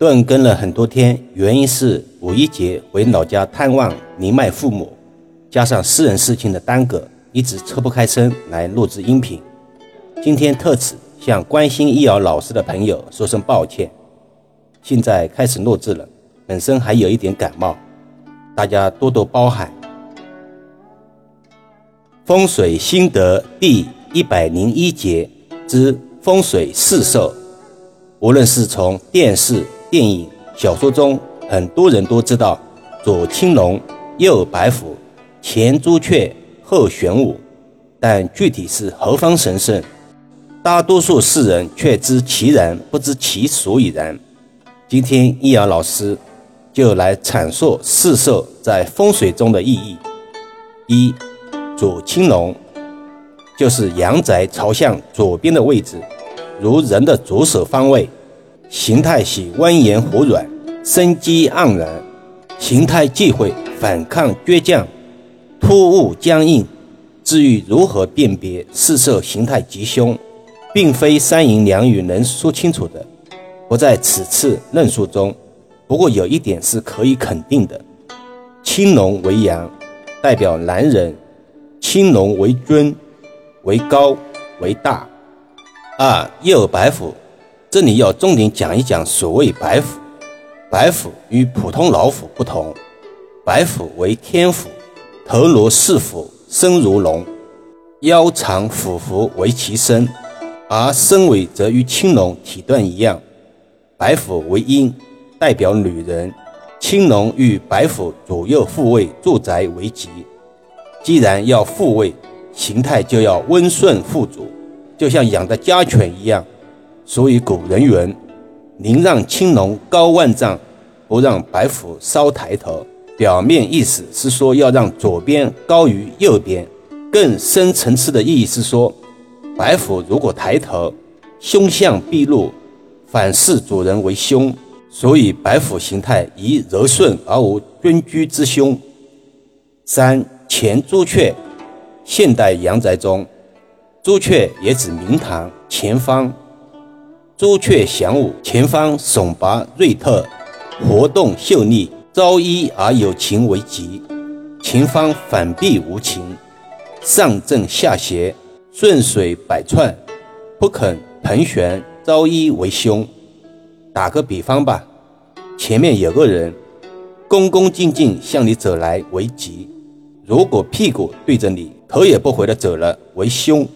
断更了很多天，原因是五一节回老家探望年迈父母，加上私人事情的耽搁，一直抽不开身来录制音频。今天特此向关心易遥老师的朋友说声抱歉。现在开始录制了，本身还有一点感冒，大家多多包涵。风水心得第一百零一节之风水四兽，无论是从电视。电影、小说中，很多人都知道左青龙，右白虎，前朱雀，后玄武，但具体是何方神圣，大多数世人却知其然，不知其所以然。今天易遥老师就来阐述四兽在风水中的意义。一、左青龙就是阳宅朝向左边的位置，如人的左手方位。形态喜蜿蜒活软，生机盎然；形态忌讳反抗倔强、突兀僵硬。至于如何辨别四兽形态吉凶，并非三言两语能说清楚的，不在此次论述中。不过有一点是可以肯定的：青龙为阳，代表男人；青龙为尊，为高，为大。二右白虎。这里要重点讲一讲所谓白虎。白虎与普通老虎不同，白虎为天虎，头如四虎，身如龙，腰长虎符为其身，而身尾则与青龙体段一样。白虎为阴，代表女人。青龙与白虎左右护卫住宅为吉。既然要护卫，形态就要温顺富足，就像养的家犬一样。所以古人云：“宁让青龙高万丈，不让白虎稍抬头。”表面意思是说要让左边高于右边，更深层次的意义是说，白虎如果抬头，凶相毕露，反视主人为凶。所以白虎形态宜柔顺而无尊居之凶。三前朱雀，现代阳宅中，朱雀也指明堂前方。朱雀翔舞，前方耸拔锐特，活动秀丽，朝一而有情为吉；前方反壁无情，上正下斜，顺水百窜，不肯盘旋，朝一为凶。打个比方吧，前面有个人，恭恭敬敬向你走来为吉；如果屁股对着你，头也不回的走了为凶。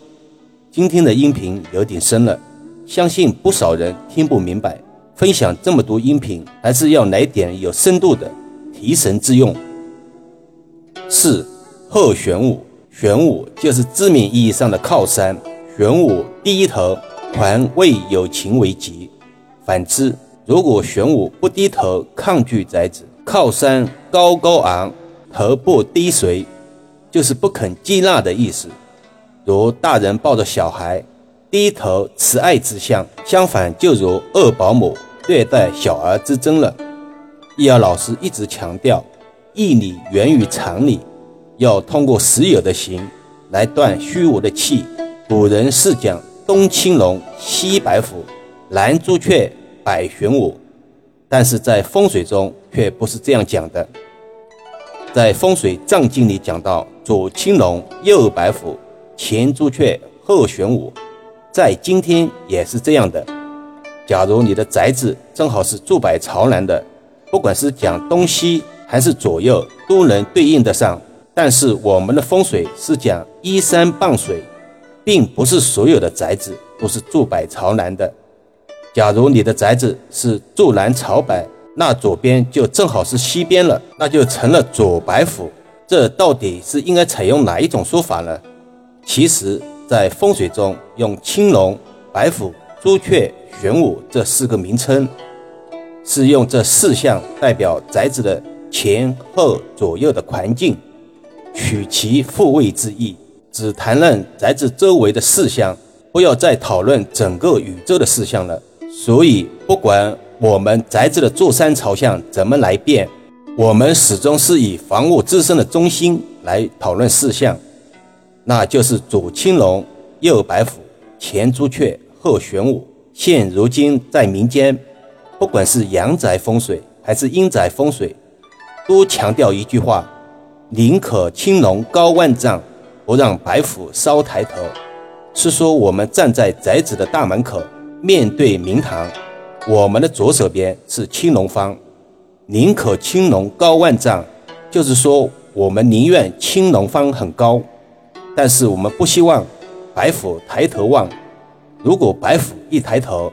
今天的音频有点深了。相信不少人听不明白，分享这么多音频，还是要来点有深度的提神之用。四后玄武，玄武就是字面意义上的靠山，玄武低头，还为有情为吉。反之，如果玄武不低头抗拒宅子，靠山高高昂，头部低垂，就是不肯接纳的意思。如大人抱着小孩。低头慈爱之相，相反就如恶保姆虐待小儿之争了。易遥老师一直强调，义理源于常理，要通过实有的行来断虚无的气。古人是讲东青龙，西白虎，南朱雀，北玄武，但是在风水中却不是这样讲的。在风水藏经里讲到，左青龙，右白虎，前朱雀，后玄武。在今天也是这样的。假如你的宅子正好是坐北朝南的，不管是讲东西还是左右，都能对应得上。但是我们的风水是讲依山傍水，并不是所有的宅子都是坐北朝南的。假如你的宅子是坐南朝北，那左边就正好是西边了，那就成了左白虎。这到底是应该采用哪一种说法呢？其实。在风水中，用青龙、白虎、朱雀、玄武这四个名称，是用这四象代表宅子的前后左右的环境，取其复位之意，只谈论宅子周围的四象，不要再讨论整个宇宙的四象了。所以，不管我们宅子的坐山朝向怎么来变，我们始终是以房屋自身的中心来讨论四象。那就是左青龙，右白虎，前朱雀，后玄武。现如今在民间，不管是阳宅风水还是阴宅风水，都强调一句话：宁可青龙高万丈，不让白虎烧抬头。是说我们站在宅子的大门口，面对明堂，我们的左手边是青龙方。宁可青龙高万丈，就是说我们宁愿青龙方很高，但是我们不希望白虎抬头望。如果白虎一抬头，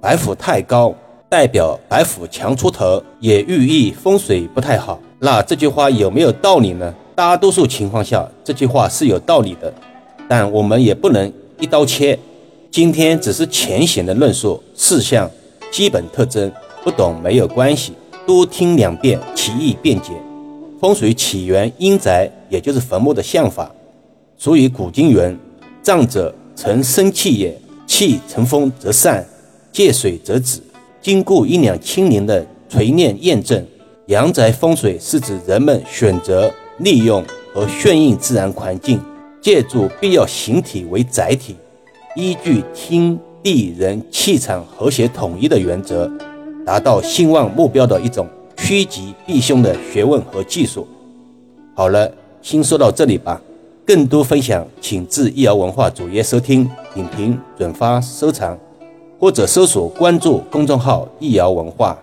白虎太高，代表白虎强出头，也寓意风水不太好。那这句话有没有道理呢？大多数情况下，这句话是有道理的，但我们也不能一刀切。今天只是浅显的论述事项基本特征。不懂没有关系，多听两遍，其义便解。风水起源阴宅，也就是坟墓的相法。所以古今云：“葬者成生气也，气成风则散，借水则止。”经过一两千年的锤炼验证，阳宅风水是指人们选择、利用和顺应自然环境，借助必要形体为载体，依据天地人气场和谐统一的原则。达到兴旺目标的一种趋吉避凶的学问和技术。好了，先说到这里吧。更多分享，请至易瑶文化主页收听、点评、转发、收藏，或者搜索关注公众号“易瑶文化”。